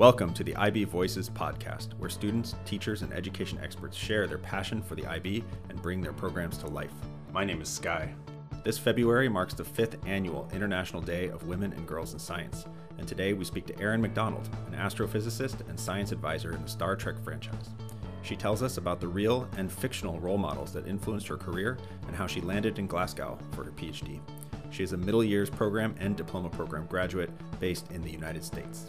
Welcome to the IB Voices podcast, where students, teachers, and education experts share their passion for the IB and bring their programs to life. My name is Sky. This February marks the fifth annual International Day of Women and Girls in Science, and today we speak to Erin Macdonald, an astrophysicist and science advisor in the Star Trek franchise. She tells us about the real and fictional role models that influenced her career and how she landed in Glasgow for her PhD. She is a middle years program and diploma program graduate based in the United States.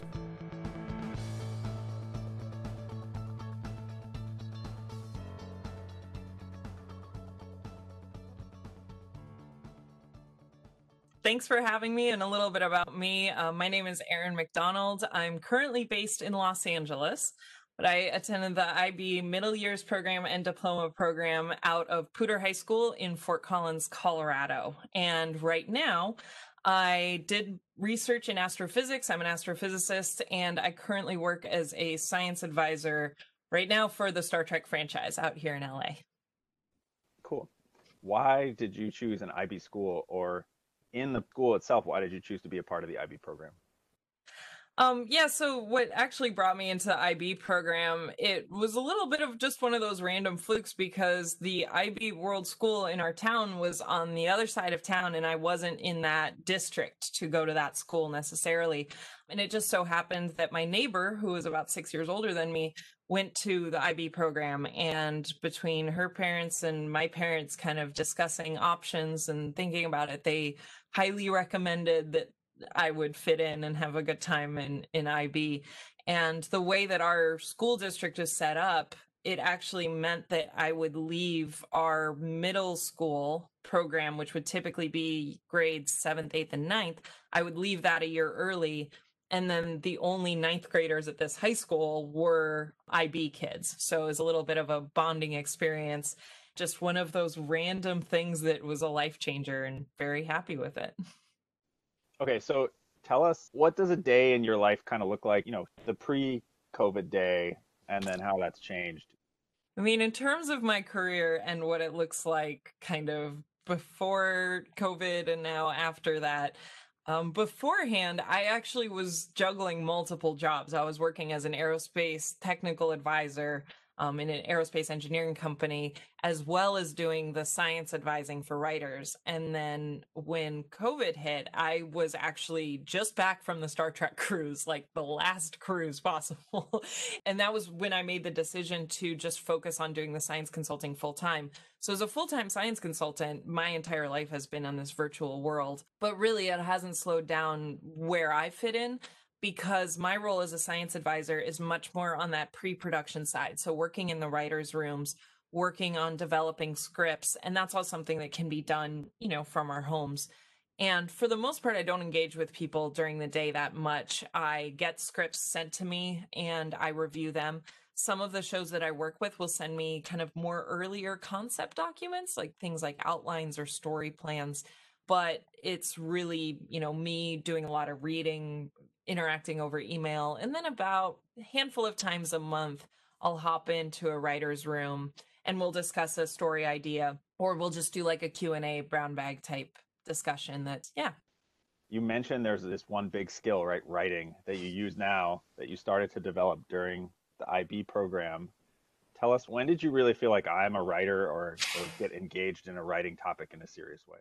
Thanks for having me and a little bit about me. Uh, my name is Erin Macdonald. I'm currently based in Los Angeles, but I attended the IB Middle Years Program and Diploma Program out of Poudre High School in Fort Collins, Colorado. And right now, I did research in astrophysics. I'm an astrophysicist, and I currently work as a science advisor right now for the Star Trek franchise out here in LA. Cool. Why did you choose an IB school or in the school itself, why did you choose to be a part of the IB program? Um, yeah, so what actually brought me into the IB program, it was a little bit of just one of those random flukes because the IB World School in our town was on the other side of town and I wasn't in that district to go to that school necessarily. And it just so happened that my neighbor, who was about six years older than me, went to the IB program. And between her parents and my parents kind of discussing options and thinking about it, they highly recommended that I would fit in and have a good time in, in IB. And the way that our school district is set up, it actually meant that I would leave our middle school program, which would typically be grades seventh, eighth, and ninth. I would leave that a year early. And then the only ninth graders at this high school were IB kids. So it was a little bit of a bonding experience. Just one of those random things that was a life changer and very happy with it. Okay, so tell us what does a day in your life kind of look like, you know, the pre-COVID day and then how that's changed. I mean, in terms of my career and what it looks like kind of before COVID and now after that, um, beforehand, I actually was juggling multiple jobs. I was working as an aerospace technical advisor um, in an aerospace engineering company, as well as doing the science advising for writers. And then when COVID hit, I was actually just back from the Star Trek cruise, like the last cruise possible. and that was when I made the decision to just focus on doing the science consulting full time. So, as a full time science consultant, my entire life has been on this virtual world, but really it hasn't slowed down where I fit in because my role as a science advisor is much more on that pre-production side. So working in the writers' rooms, working on developing scripts, and that's all something that can be done, you know, from our homes. And for the most part, I don't engage with people during the day that much. I get scripts sent to me and I review them. Some of the shows that I work with will send me kind of more earlier concept documents, like things like outlines or story plans. But it's really, you know, me doing a lot of reading, interacting over email. And then about a handful of times a month, I'll hop into a writer's room and we'll discuss a story idea or we'll just do like a Q&A brown bag type discussion that yeah you mentioned there's this one big skill right writing that you use now that you started to develop during the ib program tell us when did you really feel like i'm a writer or, or get engaged in a writing topic in a serious way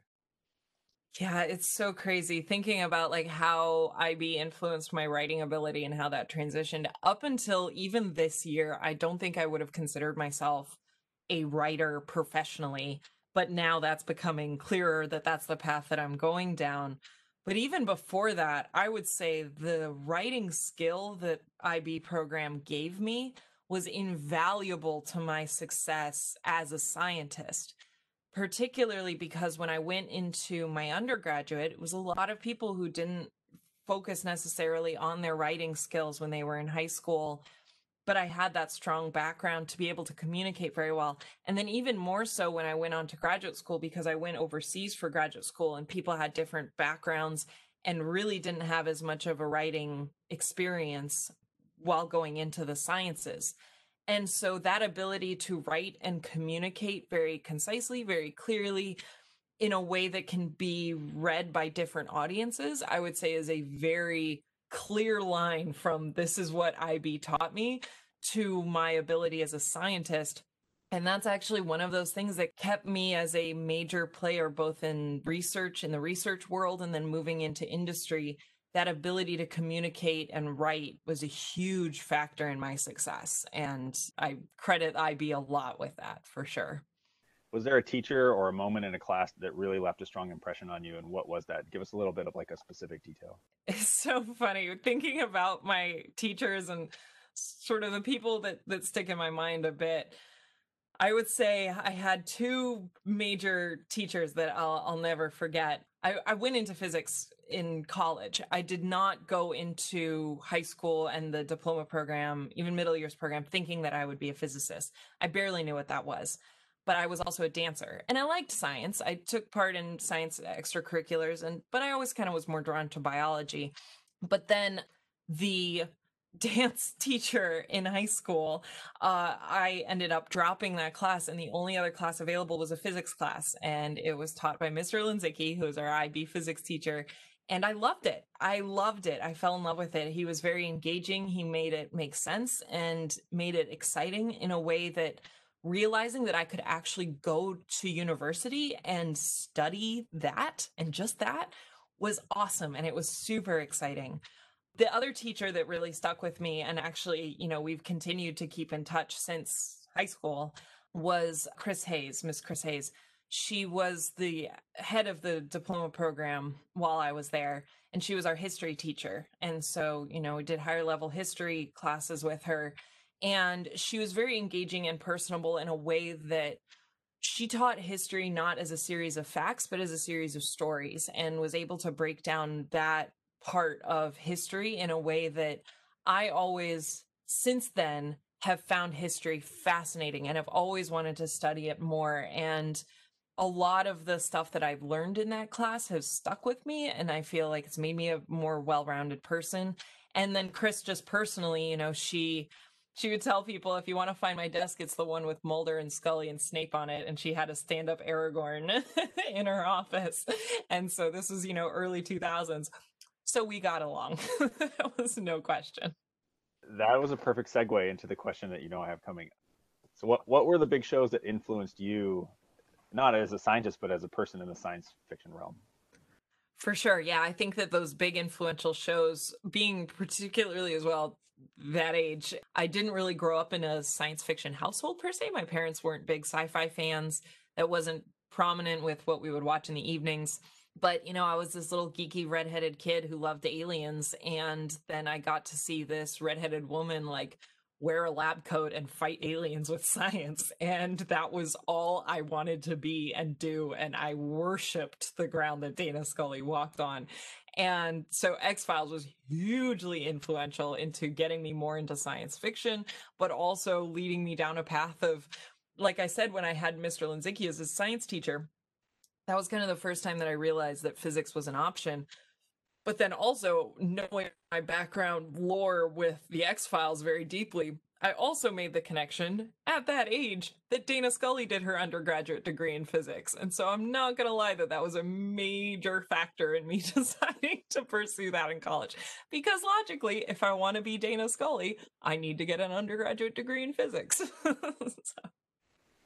yeah, it's so crazy thinking about like how IB influenced my writing ability and how that transitioned. Up until even this year, I don't think I would have considered myself a writer professionally, but now that's becoming clearer that that's the path that I'm going down. But even before that, I would say the writing skill that IB program gave me was invaluable to my success as a scientist particularly because when I went into my undergraduate, it was a lot of people who didn't focus necessarily on their writing skills when they were in high school. But I had that strong background to be able to communicate very well. And then, even more so, when I went on to graduate school, because I went overseas for graduate school and people had different backgrounds and really didn't have as much of a writing experience while going into the sciences. And so that ability to write and communicate very concisely, very clearly, in a way that can be read by different audiences, I would say is a very clear line from this is what IB taught me to my ability as a scientist. And that's actually one of those things that kept me as a major player, both in research, in the research world, and then moving into industry. That ability to communicate and write was a huge factor in my success. And I credit IB a lot with that for sure. Was there a teacher or a moment in a class that really left a strong impression on you? And what was that? Give us a little bit of like a specific detail. It's so funny thinking about my teachers and sort of the people that that stick in my mind a bit. I would say I had two major teachers that I'll, I'll never forget. I, I went into physics in college. I did not go into high school and the diploma program, even middle years program, thinking that I would be a physicist. I barely knew what that was. But I was also a dancer and I liked science. I took part in science extracurriculars and but I always kind of was more drawn to biology. But then the dance teacher in high school, uh, I ended up dropping that class, and the only other class available was a physics class, and it was taught by Mr. Linzicki, who is our IB physics teacher. And I loved it. I loved it. I fell in love with it. He was very engaging. He made it make sense and made it exciting in a way that realizing that I could actually go to university and study that and just that was awesome. And it was super exciting the other teacher that really stuck with me and actually you know we've continued to keep in touch since high school was chris hayes miss chris hayes. She was the head of the diploma program while i was there and she was our history teacher. And so you know we did higher level history classes with her and she was very engaging and personable in a way that she taught history not as a series of facts but as a series of stories and was able to break down that part of history in a way that I always, since then, have found history fascinating and have always wanted to study it more. And a lot of the stuff that I've learned in that class has stuck with me. And I feel like it's made me a more well rounded person. And then Chris, just personally, you know, she. She would tell people, if you want to find my desk, it's the one with Mulder and Scully and Snape on it. And she had a stand up Aragorn in her office. And so this was, you know, early 2000s. So we got along. that was no question. That was a perfect segue into the question that you know I have coming. So what what were the big shows that influenced you not as a scientist but as a person in the science fiction realm? For sure. Yeah, I think that those big influential shows being particularly as well that age, I didn't really grow up in a science fiction household per se. My parents weren't big sci-fi fans. That wasn't prominent with what we would watch in the evenings but you know i was this little geeky redheaded kid who loved aliens and then i got to see this redheaded woman like wear a lab coat and fight aliens with science and that was all i wanted to be and do and i worshiped the ground that dana scully walked on and so X Files was hugely influential into getting me more into science fiction, but also leading me down a path of, like I said, when I had Mr. Linzicki as a science teacher, that was kind of the first time that I realized that physics was an option. But then also knowing my background lore with the X Files very deeply, I also made the connection at that age that Dana Scully did her undergraduate degree in physics. And so I'm not going to lie that that was a major factor in me deciding to pursue that in college. Because logically, if I want to be Dana Scully, I need to get an undergraduate degree in physics. so.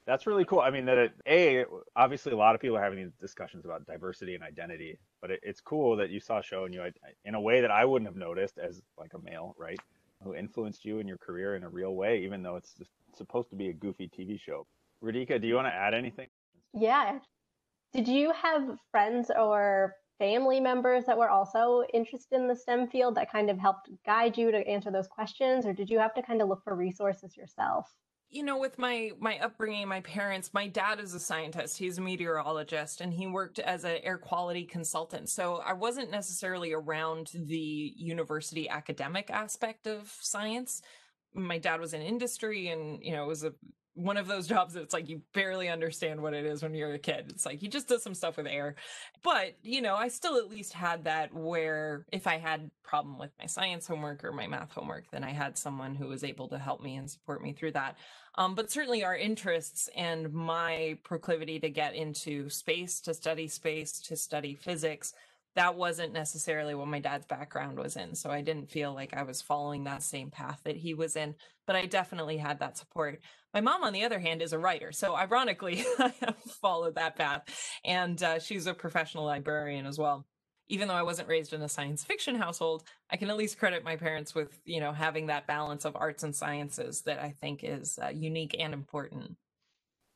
That's really cool. I mean, that it, a obviously a lot of people are having these discussions about diversity and identity, but it, it's cool that you saw a show and you in a way that I wouldn't have noticed as like a male, right? Who influenced you in your career in a real way, even though it's supposed to be a goofy TV show. Radhika, do you want to add anything? Yeah. Did you have friends or family members that were also interested in the STEM field that kind of helped guide you to answer those questions, or did you have to kind of look for resources yourself? You know with my my upbringing my parents my dad is a scientist he's a meteorologist and he worked as an air quality consultant. So i wasn't necessarily around the university academic aspect of science. My dad was in industry and you know it was a one of those jobs that's like you barely understand what it is when you're a kid. It's like he just does some stuff with air. But, you know, I still at least had that where if I had problem with my science homework or my math homework, then I had someone who was able to help me and support me through that. Um, but certainly our interests and my proclivity to get into space, to study space, to study physics that wasn't necessarily what my dad's background was in. So I didn't feel like I was following that same path that he was in, but I definitely had that support. My mom, on the other hand, is a writer. So ironically, I have followed that path. And uh, she's a professional librarian as well. Even though I wasn't raised in a science fiction household, I can at least credit my parents with, you know, having that balance of arts and sciences that I think is uh, unique and important.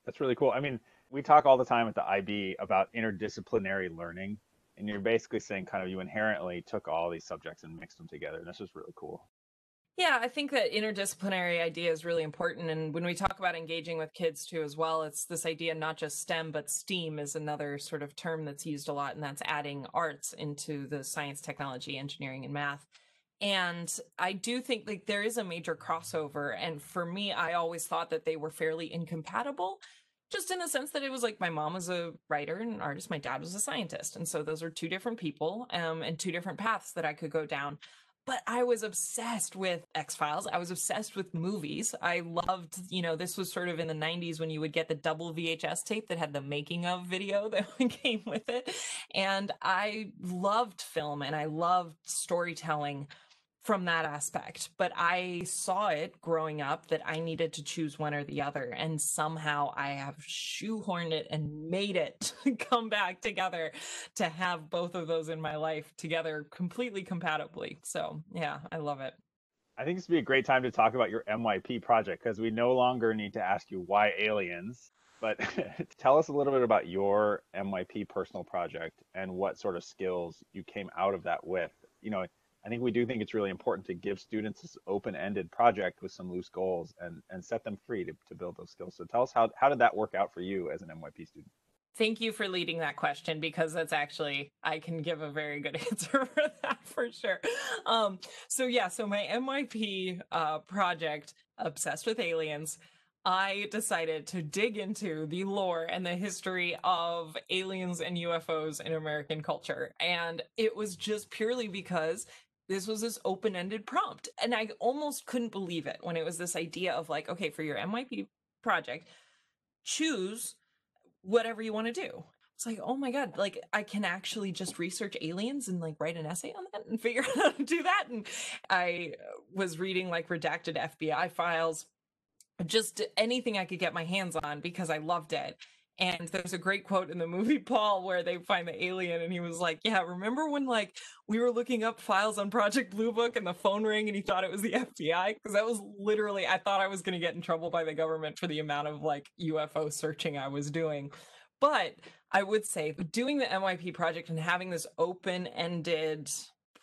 That's really cool. I mean, we talk all the time at the IB about interdisciplinary learning and you're basically saying kind of you inherently took all these subjects and mixed them together and this is really cool. Yeah i think that interdisciplinary idea is really important and when we talk about engaging with kids too as well it's this idea not just stem but steam is another sort of term that's used a lot and that's adding arts into the science technology engineering and math. And i do think like there is a major crossover and for me i always thought that they were fairly incompatible just in the sense that it was like my mom was a writer and an artist, my dad was a scientist. And so those are two different people um, and two different paths that I could go down. But I was obsessed with X Files. I was obsessed with movies. I loved, you know, this was sort of in the 90s when you would get the double VHS tape that had the making of video that came with it. And I loved film and I loved storytelling from that aspect. But I saw it growing up that I needed to choose one or the other. And somehow I have shoehorned it and made it come back together to have both of those in my life together completely compatibly. So yeah, I love it. I think this would be a great time to talk about your MYP project because we no longer need to ask you why aliens. But tell us a little bit about your MYP personal project and what sort of skills you came out of that with. You know, I think we do think it's really important to give students this open-ended project with some loose goals and, and set them free to, to build those skills. So tell us how, how did that work out for you as an MYP student? Thank you for leading that question because that's actually I can give a very good answer for that for sure. Um, so yeah, so my MYP uh, project, obsessed with aliens, I decided to dig into the lore and the history of aliens and UFOs in American culture. And it was just purely because this was this open-ended prompt and i almost couldn't believe it when it was this idea of like okay for your myp project choose whatever you want to do. It's like oh my god like i can actually just research aliens and like write an essay on that and figure out how to do that and i was reading like redacted fbi files just anything i could get my hands on because i loved it and there's a great quote in the movie Paul where they find the alien and he was like, Yeah, remember when like we were looking up files on Project Blue Book and the phone rang and he thought it was the FBI? Because that was literally I thought I was gonna get in trouble by the government for the amount of like UFO searching I was doing. But I would say doing the MYP project and having this open-ended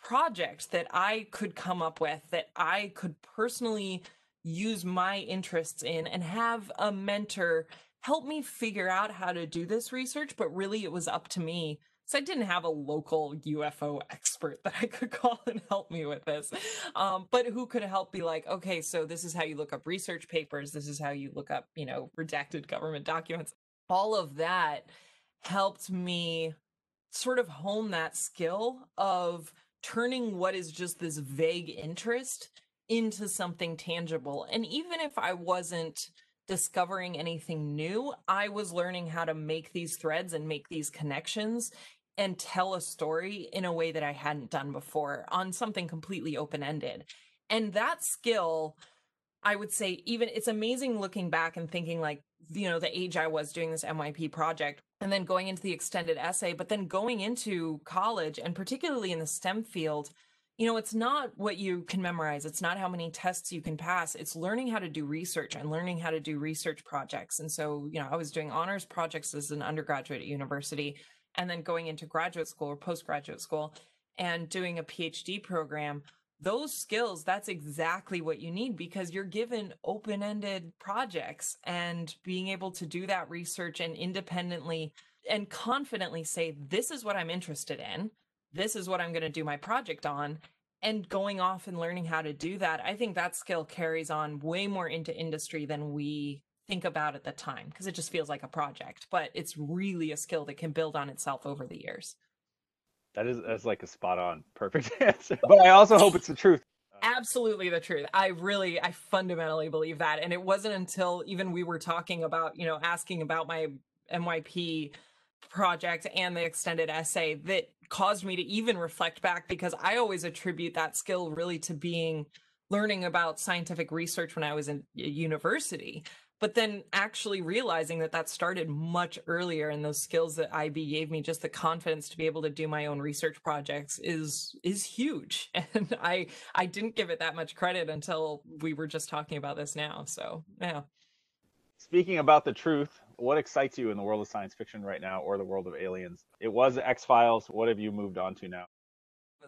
project that I could come up with that I could personally use my interests in and have a mentor help me figure out how to do this research, but really it was up to me. So I didn't have a local UFO expert that I could call and help me with this. Um, but who could help be like, okay, so this is how you look up research papers. This is how you look up, you know, redacted government documents. All of that helped me sort of hone that skill of turning what is just this vague interest into something tangible. And even if I wasn't discovering anything new. I was learning how to make these threads and make these connections and tell a story in a way that I hadn't done before on something completely open ended. And that skill, I would say, even it's amazing looking back and thinking like, you know, the age I was doing this MYP project and then going into the extended essay, but then going into college and particularly in the STEM field you know, it's not what you can memorize. It's not how many tests you can pass. It's learning how to do research and learning how to do research projects. And so, you know, I was doing honors projects as an undergraduate at university and then going into graduate school or postgraduate school and doing a PhD program. Those skills, that's exactly what you need because you're given open ended projects and being able to do that research and independently and confidently say, this is what I'm interested in this is what I'm going to do my project on and going off and learning how to do that i think that skill carries on way more into industry than we think about at the time because it just feels like a project but it's really a skill that can build on itself over the years. That is that's like a spot on perfect answer but i also hope it's the truth. Absolutely the truth. I really i fundamentally believe that and it wasn't until even we were talking about you know asking about my myp project and the extended essay that caused me to even reflect back because I always attribute that skill really to being learning about scientific research when I was in university. But then actually realizing that that started much earlier and those skills that IB gave me just the confidence to be able to do my own research projects is is huge. And I I didn't give it that much credit until we were just talking about this now. So, yeah. Speaking about the truth, what excites you in the world of science fiction right now or the world of aliens? It was X Files. What have you moved on to now?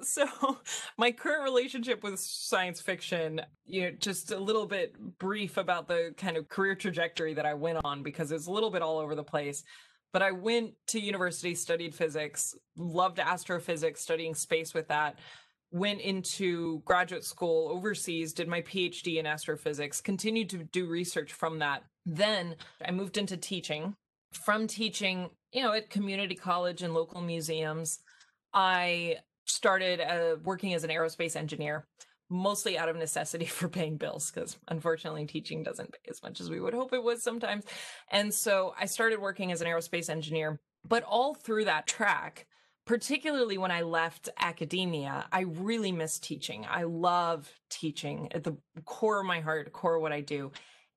So, my current relationship with science fiction, you know, just a little bit brief about the kind of career trajectory that I went on because it's a little bit all over the place. But I went to university, studied physics, loved astrophysics, studying space with that. Went into graduate school overseas, did my PhD in astrophysics, continued to do research from that. Then I moved into teaching. From teaching, you know, at community college and local museums, I started uh, working as an aerospace engineer, mostly out of necessity for paying bills, because unfortunately, teaching doesn't pay as much as we would hope it would sometimes. And so I started working as an aerospace engineer. But all through that track, particularly when I left academia, I really miss teaching. I love teaching at the core of my heart, core of what I do.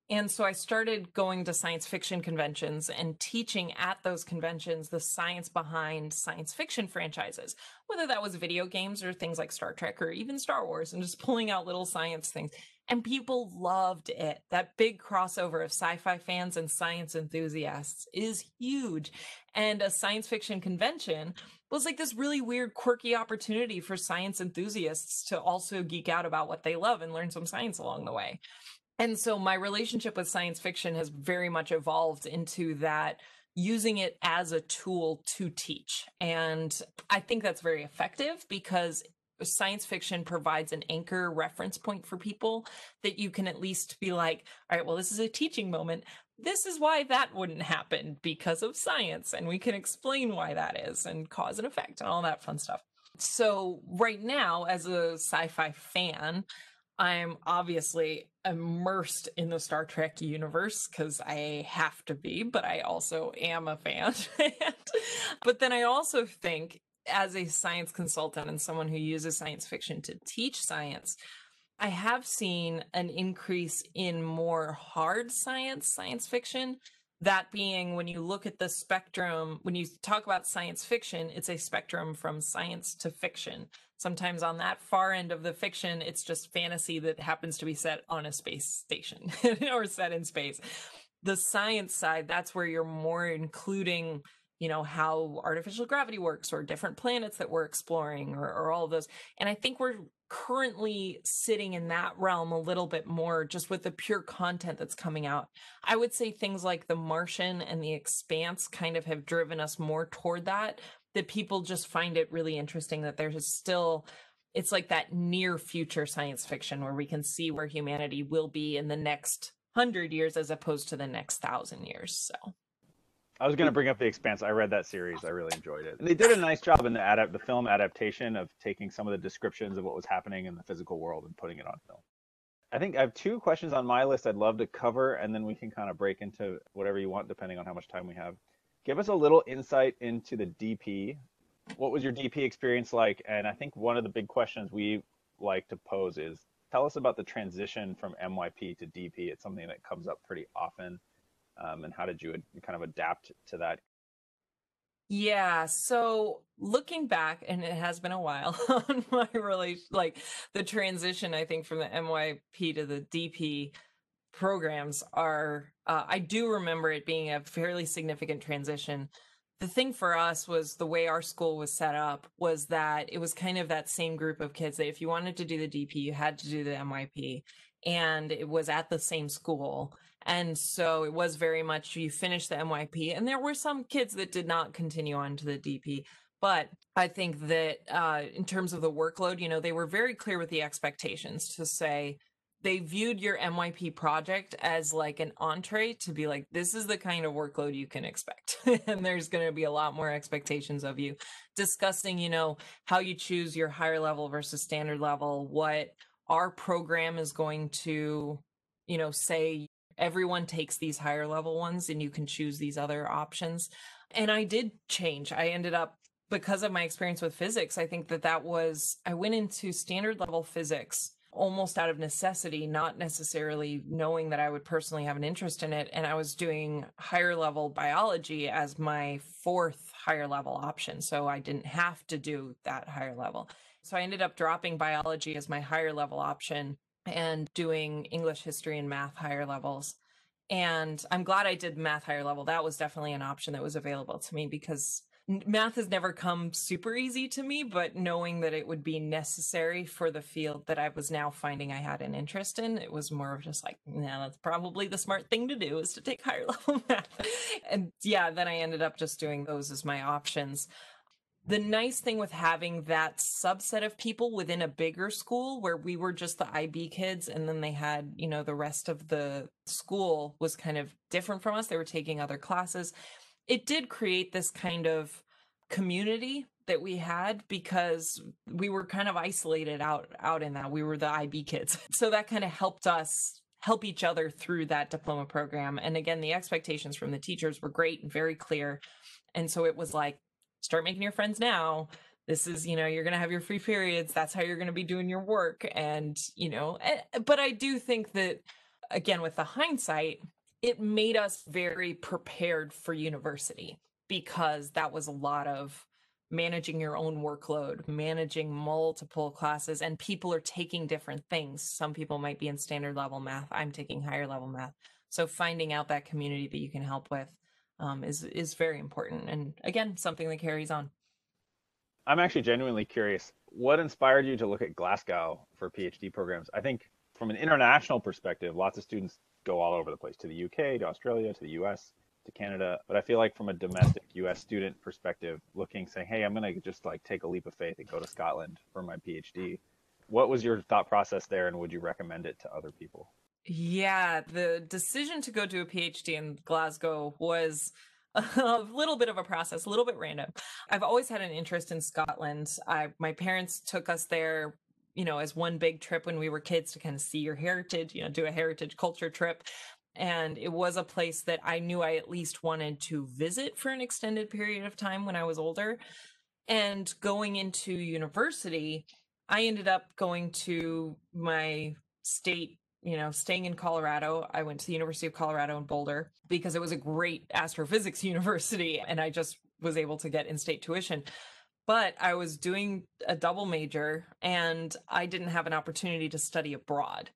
And so I started going to science fiction conventions and teaching at those conventions the science behind science fiction franchises, whether that was video games or things like Star Trek or even Star Wars, and just pulling out little science things. And people loved it. That big crossover of sci fi fans and science enthusiasts is huge. And a science fiction convention was like this really weird, quirky opportunity for science enthusiasts to also geek out about what they love and learn some science along the way. And so my relationship with science fiction has very much evolved into that using it as a tool to teach. And I think that's very effective because science fiction provides an anchor reference point for people that you can at least be like, all right, well, this is a teaching moment. This is why that wouldn't happen because of science. And we can explain why that is and cause and effect and all that fun stuff. So, right now, as a sci fi fan, I'm obviously immersed in the Star Trek universe because I have to be, but I also am a fan. but then I also think, as a science consultant and someone who uses science fiction to teach science, I have seen an increase in more hard science, science fiction. That being when you look at the spectrum, when you talk about science fiction, it's a spectrum from science to fiction. Sometimes on that far end of the fiction, it's just fantasy that happens to be set on a space station or set in space. The science side, that's where you're more including, you know, how artificial gravity works or different planets that we're exploring or, or all of those. And I think we're currently sitting in that realm a little bit more just with the pure content that's coming out. I would say things like The Martian and The Expanse kind of have driven us more toward that that people just find it really interesting that there's still it's like that near future science fiction where we can see where humanity will be in the next hundred years as opposed to the next thousand years. So I was going to bring up the Expanse. I read that series. I really enjoyed it. And they did a nice job in the adapt the film adaptation of taking some of the descriptions of what was happening in the physical world and putting it on film. I think I have two questions on my list I'd love to cover, and then we can kind of break into whatever you want depending on how much time we have give us a little insight into the DP. What was your DP experience like? And I think one of the big questions we like to pose is tell us about the transition from MYP to DP. It's something that comes up pretty often. Um, and how did you kind of adapt to that? Yeah, so looking back, and it has been a while on my relation, like the transition, I think, from the MYP to the DP programs are uh, i do remember it being a fairly significant transition the thing for us was the way our school was set up was that it was kind of that same group of kids that if you wanted to do the dp you had to do the myp and it was at the same school and so it was very much you finish the myp and there were some kids that did not continue on to the dp but i think that uh, in terms of the workload you know they were very clear with the expectations to say they viewed your MYP project as like an entree to be like, this is the kind of workload you can expect. and there's going to be a lot more expectations of you. Discussing, you know, how you choose your higher level versus standard level, what our program is going to, you know, say everyone takes these higher level ones and you can choose these other options. And I did change. I ended up because of my experience with physics, I think that that was I went into standard level physics almost out of necessity, not necessarily knowing that I would personally have an interest in it. And I was doing higher level biology as my fourth higher level option. So I didn't have to do that higher level. So I ended up dropping biology as my higher level option and doing English, history, and math higher levels. And I'm glad I did math higher level. That was definitely an option that was available to me because math has never come super easy to me, but knowing that it would be necessary for the field that I was now finding I had an interest in, it was more of just like, yeah, that's probably the smart thing to do is to take higher level math. and yeah, then I ended up just doing those as my options. The nice thing with having that subset of people within a bigger school where we were just the IB kids and then they had, you know, the rest of the school was kind of different from us. They were taking other classes it did create this kind of community that we had because we were kind of isolated out out in that we were the IB kids. So that kind of helped us help each other through that diploma program. And again, the expectations from the teachers were great and very clear. And so it was like start making your friends now. This is, you know, you're going to have your free periods. That's how you're going to be doing your work and, you know, eh, but I do think that again with the hindsight, it made us very prepared for university because that was a lot of managing your own workload, managing multiple classes, and people are taking different things. Some people might be in standard level math. I'm taking higher level math. So finding out that community that you can help with um, is is very important, and again, something that carries on. I'm actually genuinely curious. What inspired you to look at Glasgow for PhD programs? I think from an international perspective, lots of students go all over the place to the UK, to Australia, to the US, to Canada. But I feel like from a domestic US student perspective, looking, saying, hey, I'm going to just like take a leap of faith and go to Scotland for my PhD. What was your thought process there, and would you recommend it to other people? Yeah, the decision to go do a PhD in Glasgow was a little bit of a process, a little bit random. I've always had an interest in Scotland. I my parents took us there you know, as one big trip when we were kids to kind of see your heritage, you know, do a heritage culture trip. And it was a place that I knew I at least wanted to visit for an extended period of time when I was older. And going into university, I ended up going to my state, you know, staying in Colorado. I went to the University of Colorado in Boulder because it was a great astrophysics university and I just was able to get in state tuition but I was doing a double major and I didn't have an opportunity to study abroad.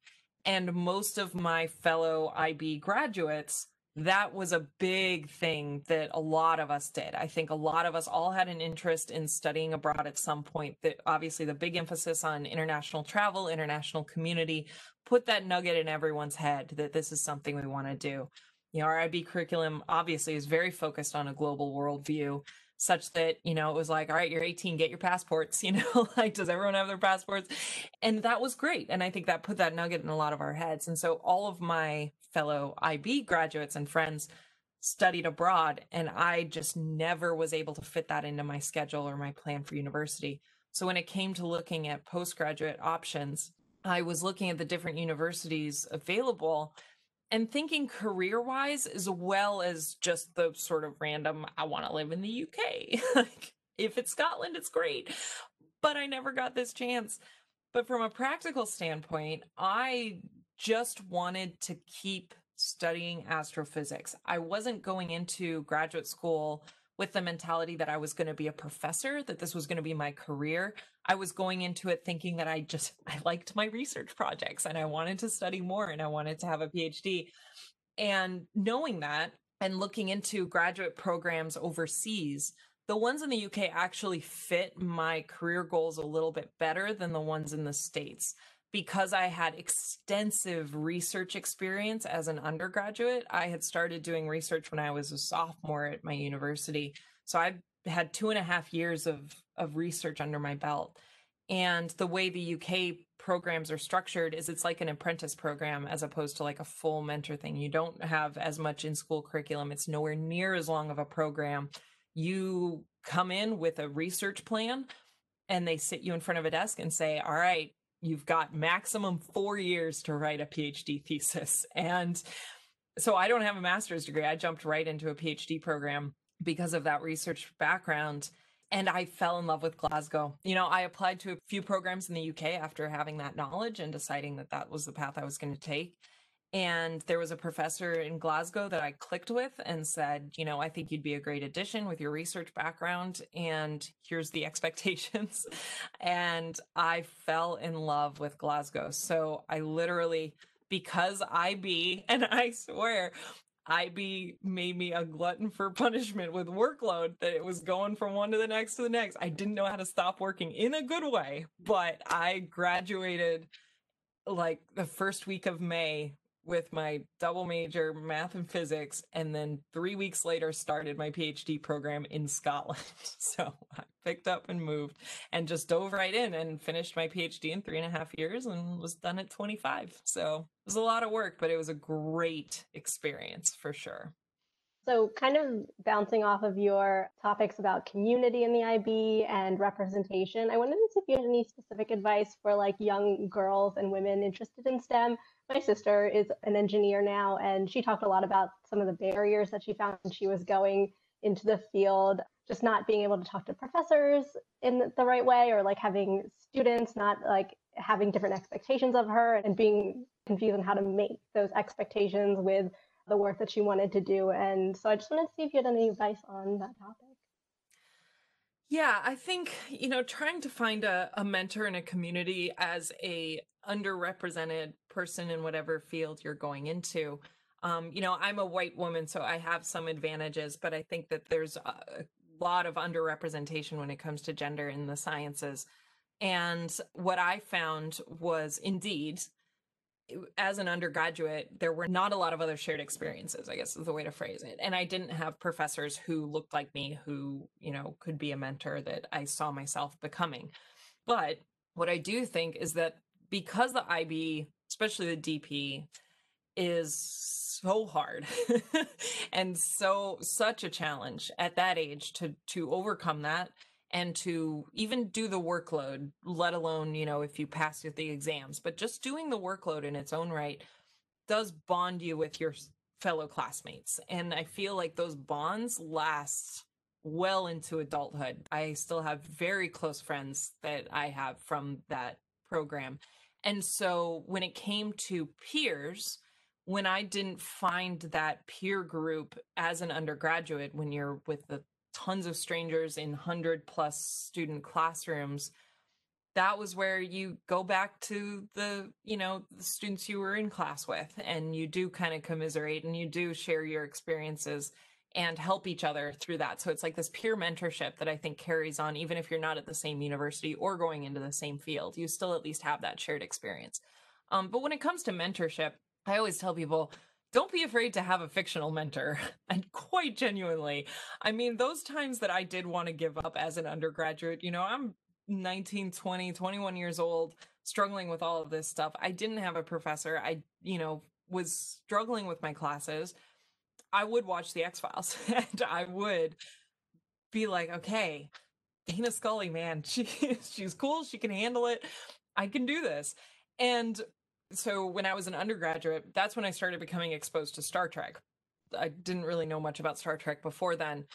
And most of my fellow IB graduates, that was a big thing that a lot of us did. I think a lot of us all had an interest in studying abroad at some point. That obviously the big emphasis on international travel, international community, put that nugget in everyone's head that this is something we want to do. You know, our IB curriculum obviously is very focused on a global worldview such that you know it was like all right you're 18 get your passports you know like does everyone have their passports? And that was great and i think that put that nugget in a lot of our heads and so all of my fellow ib graduates and friends studied abroad and i just never was able to fit that into my schedule or my plan for university. So when it came to looking at postgraduate options i was looking at the different universities available and thinking career wise as well as just the sort of random i want to live in the uk like if it's scotland it's great but i never got this chance. But from a practical standpoint i just wanted to keep studying astrophysics. I wasn't going into graduate school with the mentality that I was going to be a professor, that this was going to be my career. I was going into it thinking that I just, I liked my research projects and I wanted to study more and I wanted to have a PhD. And knowing that and looking into graduate programs overseas, the ones in the UK actually fit my career goals a little bit better than the ones in the States because I had extensive research experience as an undergraduate, I had started doing research when I was a sophomore at my university. So I had two and a half years of, of research under my belt. And the way the UK programs are structured is it's like an apprentice program as opposed to like a full mentor thing. You don't have as much in school curriculum, it's nowhere near as long of a program. You come in with a research plan and they sit you in front of a desk and say, All right, you've got maximum four years to write a PhD thesis. And so I don't have a master's degree. I jumped right into a PhD program because of that research background. And I fell in love with Glasgow. You know, I applied to a few programs in the UK after having that knowledge and deciding that that was the path I was going to take. And there was a professor in Glasgow that I clicked with and said, you know, I think you'd be a great addition with your research background. And here's the expectations. and I fell in love with Glasgow. So I literally, because IB, and I swear, IB made me a glutton for punishment with workload that it was going from one to the next to the next. I didn't know how to stop working in a good way, but I graduated like the first week of May with my double major math and physics and then 3 weeks later started my PhD program in Scotland. So I picked up and moved and just dove right in and finished my PhD in three and a half years and was done at 25. So it was a lot of work, but it was a great experience for sure. So, kind of bouncing off of your topics about community in the IB and representation, I wanted to see if you had any specific advice for like young girls and women interested in STEM. My sister is an engineer now, and she talked a lot about some of the barriers that she found when she was going into the field, just not being able to talk to professors in the right way, or like having students not like having different expectations of her and being confused on how to make those expectations with the work that she wanted to do. And so I just wanted to see if you had any advice on that topic. Yeah, I think, you know, trying to find a, a mentor in a community as a underrepresented person in whatever field you're going into. Um, you know, I'm a white woman, so I have some advantages, but I think that there's a lot of underrepresentation when it comes to gender in the sciences. And what I found was indeed as an undergraduate, there were not a lot of other shared experiences, I guess is the way to phrase it. And I didn't have professors who looked like me, who, you know, could be a mentor that I saw myself becoming. But what I do think is that because the IB, especially the DP, is so hard and so such a challenge at that age to to overcome that and to even do the workload, let alone, you know, if you pass the exams, but just doing the workload in its own right does bond you with your fellow classmates. And I feel like those bonds last well into adulthood. I still have very close friends that I have from that program. And so when it came to peers, when I didn't find that peer group as an undergraduate, when you're with the tons of strangers in 100 plus student classrooms. That was where you go back to the you know the students you were in class with and you do kind of commiserate and you do share your experiences and help each other through that. So it's like this peer mentorship that i think carries on even if you're not at the same university or going into the same field you still at least have that shared experience. Um, but when it comes to mentorship i always tell people don't be afraid to have a fictional mentor. And quite genuinely, I mean, those times that I did want to give up as an undergraduate, you know, I'm 19, 20, 21 years old, struggling with all of this stuff. I didn't have a professor. I, you know, was struggling with my classes. I would watch the X Files and I would be like, okay, Dana Scully, man, she she's cool. She can handle it. I can do this. And so when I was an undergraduate, that's when I started becoming exposed to Star Trek. I didn't really know much about Star Trek before then,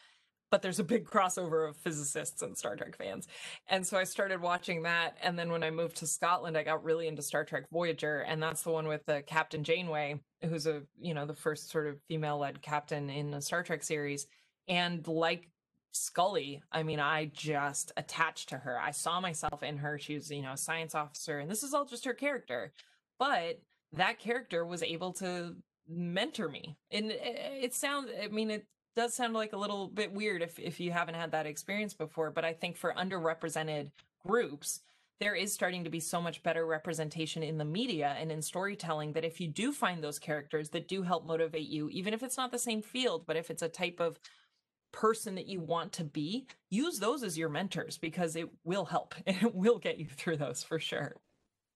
but there's a big crossover of physicists and Star Trek fans. And so I started watching that. And then when I moved to Scotland, I got really into Star Trek Voyager. And that's the one with the uh, Captain Janeway, who's a, you know, the first sort of female led captain in the Star Trek series. And like Scully, I mean, I just attached to her. I saw myself in her. She was, you know, a science officer, and this is all just her character but that character was able to mentor me and it, it sounds i mean it does sound like a little bit weird if if you haven't had that experience before but i think for underrepresented groups there is starting to be so much better representation in the media and in storytelling that if you do find those characters that do help motivate you even if it's not the same field but if it's a type of person that you want to be use those as your mentors because it will help and it will get you through those for sure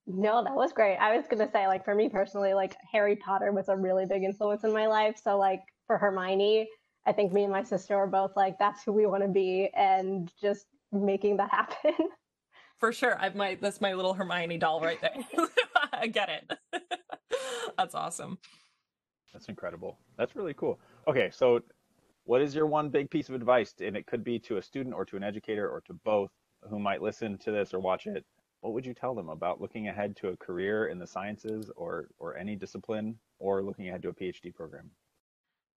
no, that was great. I was gonna say, like, for me personally, like Harry Potter was a really big influence in my life. So, like, for Hermione, I think me and my sister were both like, that's who we want to be, and just making that happen. For sure, I might. That's my little Hermione doll right there. I get it. that's awesome. That's incredible. That's really cool. Okay, so what is your one big piece of advice? And it could be to a student or to an educator or to both who might listen to this or watch it. What would you tell them about looking ahead to a career in the sciences or or any discipline or looking ahead to a PhD program?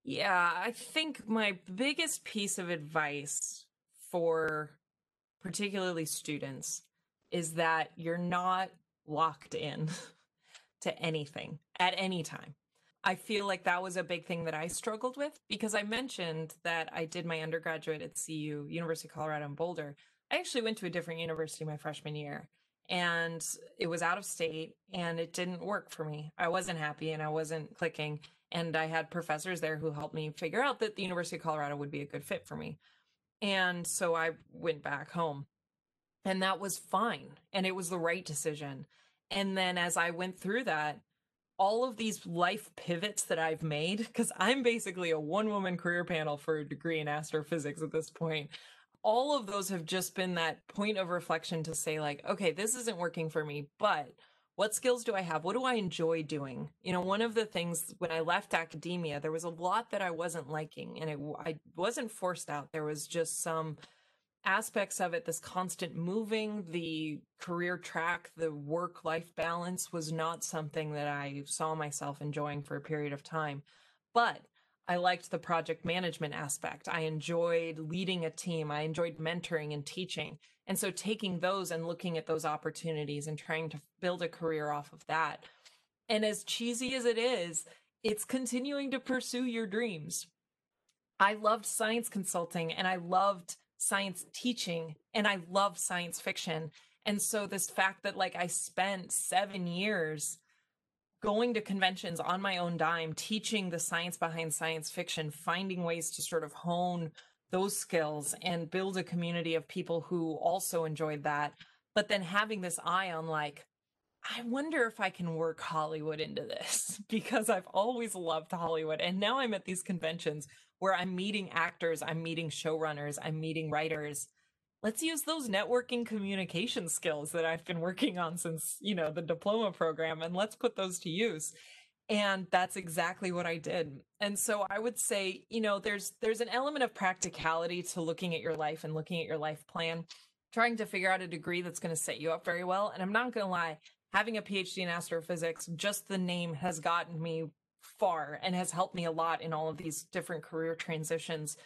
Yeah, I think my biggest piece of advice for particularly students is that you're not locked in to anything at any time. I feel like that was a big thing that I struggled with because I mentioned that I did my undergraduate at CU, University of Colorado in Boulder. I actually went to a different university my freshman year and it was out of state and it didn't work for me. I wasn't happy and I wasn't clicking. And I had professors there who helped me figure out that the University of Colorado would be a good fit for me. And so I went back home and that was fine. And it was the right decision. And then as I went through that, all of these life pivots that I've made, because I'm basically a one woman career panel for a degree in astrophysics at this point. All of those have just been that point of reflection to say, like, okay, this isn't working for me, but what skills do I have? What do I enjoy doing? You know, one of the things when I left academia, there was a lot that I wasn't liking and it, I wasn't forced out. There was just some aspects of it this constant moving the career track the work life balance was not something that i saw myself enjoying for a period of time but i liked the project management aspect. I enjoyed leading a team. I enjoyed mentoring and teaching. And so taking those and looking at those opportunities and trying to build a career off of that. And as cheesy as it is it's continuing to pursue your dreams. I loved science consulting and i loved science teaching and I love science fiction. And so this fact that like I spent 7 years going to conventions on my own dime, teaching the science behind science fiction, finding ways to sort of hone those skills and build a community of people who also enjoyed that. But then having this eye on like, I wonder if I can work Hollywood into this because I've always loved Hollywood. And now I'm at these conventions where I'm meeting actors, I'm meeting showrunners, I'm meeting writers. Let's use those networking communication skills that I've been working on since, you know, the diploma program and let's put those to use. And that's exactly what I did. And so I would say, you know, there's there's an element of practicality to looking at your life and looking at your life plan, trying to figure out a degree that's going to set you up very well. And I'm not going to lie, having a PhD in astrophysics, just the name has gotten me far and has helped me a lot in all of these different career transitions.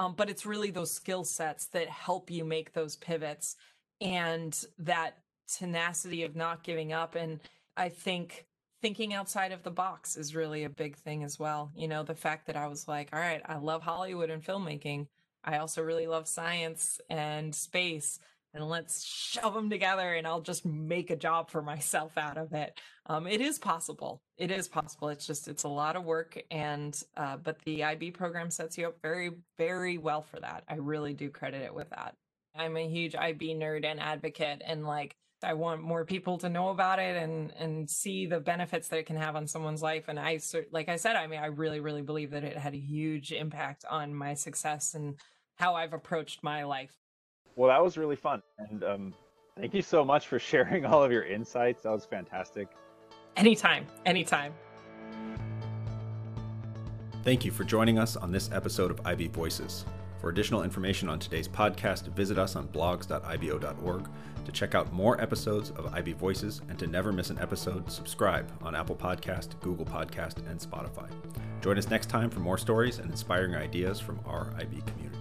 Um, but it's really those skill sets that help you make those pivots and that tenacity of not giving up. And I think thinking outside of the box is really a big thing as well. You know, the fact that I was like, all right, I love Hollywood and filmmaking. I also really love science and space and let's shove them together and I'll just make a job for myself out of it. Um, it is possible. It is possible. It's just, it's a lot of work. And, uh, but the IB program sets you up very, very well for that. I really do credit it with that. I'm a huge IB nerd and advocate and like, I want more people to know about it and and see the benefits that it can have on someone's life. And I, like I said, I mean, I really, really believe that it had a huge impact on my success and how I've approached my life. Well, that was really fun. And um, thank you so much for sharing all of your insights. That was fantastic. Anytime, anytime. Thank you for joining us on this episode of IB Voices. For additional information on today's podcast, visit us on blogs.ibo.org. To check out more episodes of IB Voices and to never miss an episode, subscribe on Apple Podcast, Google Podcast, and Spotify. Join us next time for more stories and inspiring ideas from our IB community.